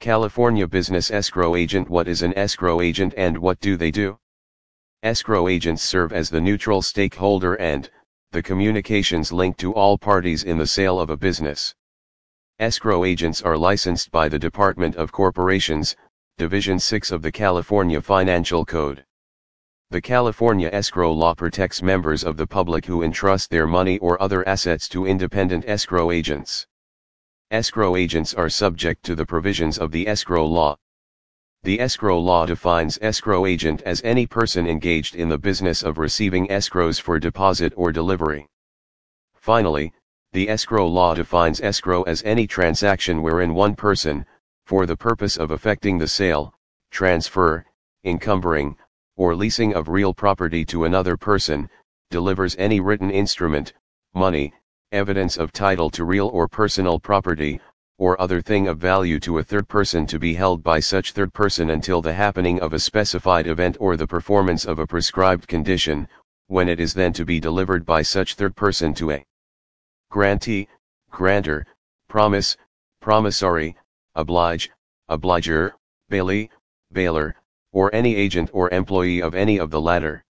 California Business Escrow Agent What is an escrow agent and what do they do? Escrow agents serve as the neutral stakeholder and, the communications link to all parties in the sale of a business. Escrow agents are licensed by the Department of Corporations, Division 6 of the California Financial Code. The California escrow law protects members of the public who entrust their money or other assets to independent escrow agents. Escrow agents are subject to the provisions of the escrow law. The escrow law defines escrow agent as any person engaged in the business of receiving escrows for deposit or delivery. Finally, the escrow law defines escrow as any transaction wherein one person, for the purpose of effecting the sale, transfer, encumbering, or leasing of real property to another person, delivers any written instrument, money, evidence of title to real or personal property, or other thing of value to a third person to be held by such third person until the happening of a specified event or the performance of a prescribed condition, when it is then to be delivered by such third person to a grantee, grantor, promisee, promissory, obligee, obligor, bailee, bailor, or any agent or employee of any of the latter.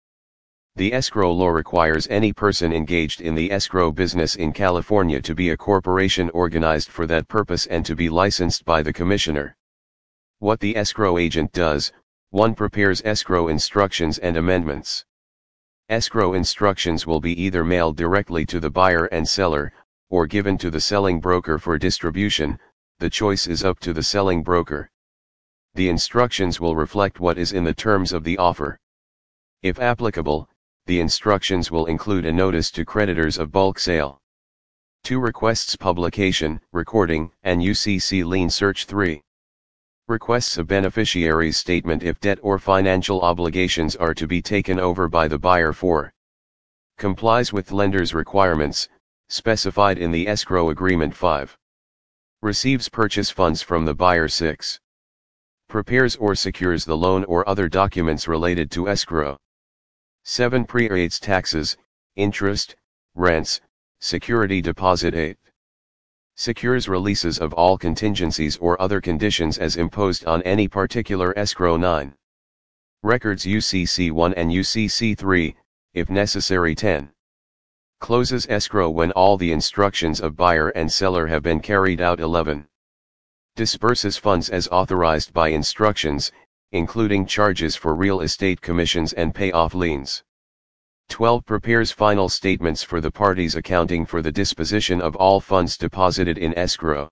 The escrow law requires any person engaged in the escrow business in California to be a corporation organized for that purpose and to be licensed by the commissioner. What the escrow agent does, 1 prepares escrow instructions and amendments. Escrow instructions will be either mailed directly to the buyer and seller, or given to the selling broker for distribution, the choice is up to the selling broker. The instructions will reflect what is in the terms of the offer. If applicable, the instructions will include a notice to creditors of bulk sale. 2 requests publication, recording, and UCC lien search 3. Requests a beneficiary's statement if debt or financial obligations are to be taken over by the buyer 4. Complies with lender's requirements, specified in the escrow agreement 5. Receives purchase funds from the buyer 6. Prepares or secures the loan or other documents related to escrow. 7. Pre-aids taxes, interest, rents, security deposit 8. Secures releases of all contingencies or other conditions as imposed on any particular escrow 9. Records UCC 1 and UCC 3, if necessary 10. Closes escrow when all the instructions of buyer and seller have been carried out 11. Disperses funds as authorized by instructions, including charges for real estate commissions and payoff liens. 12. Prepares final statements for the parties accounting for the disposition of all funds deposited in escrow.